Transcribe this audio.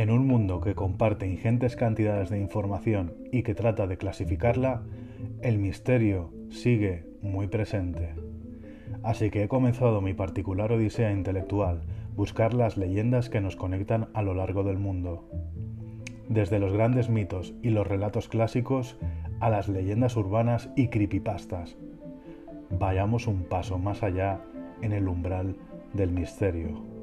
En un mundo que comparte ingentes cantidades de información y que trata de clasificarla, el misterio sigue muy presente. Así que he comenzado mi particular odisea intelectual, buscar las leyendas que nos conectan a lo largo del mundo. Desde los grandes mitos y los relatos clásicos a las leyendas urbanas y creepypastas. Vayamos un paso más allá en el umbral del misterio.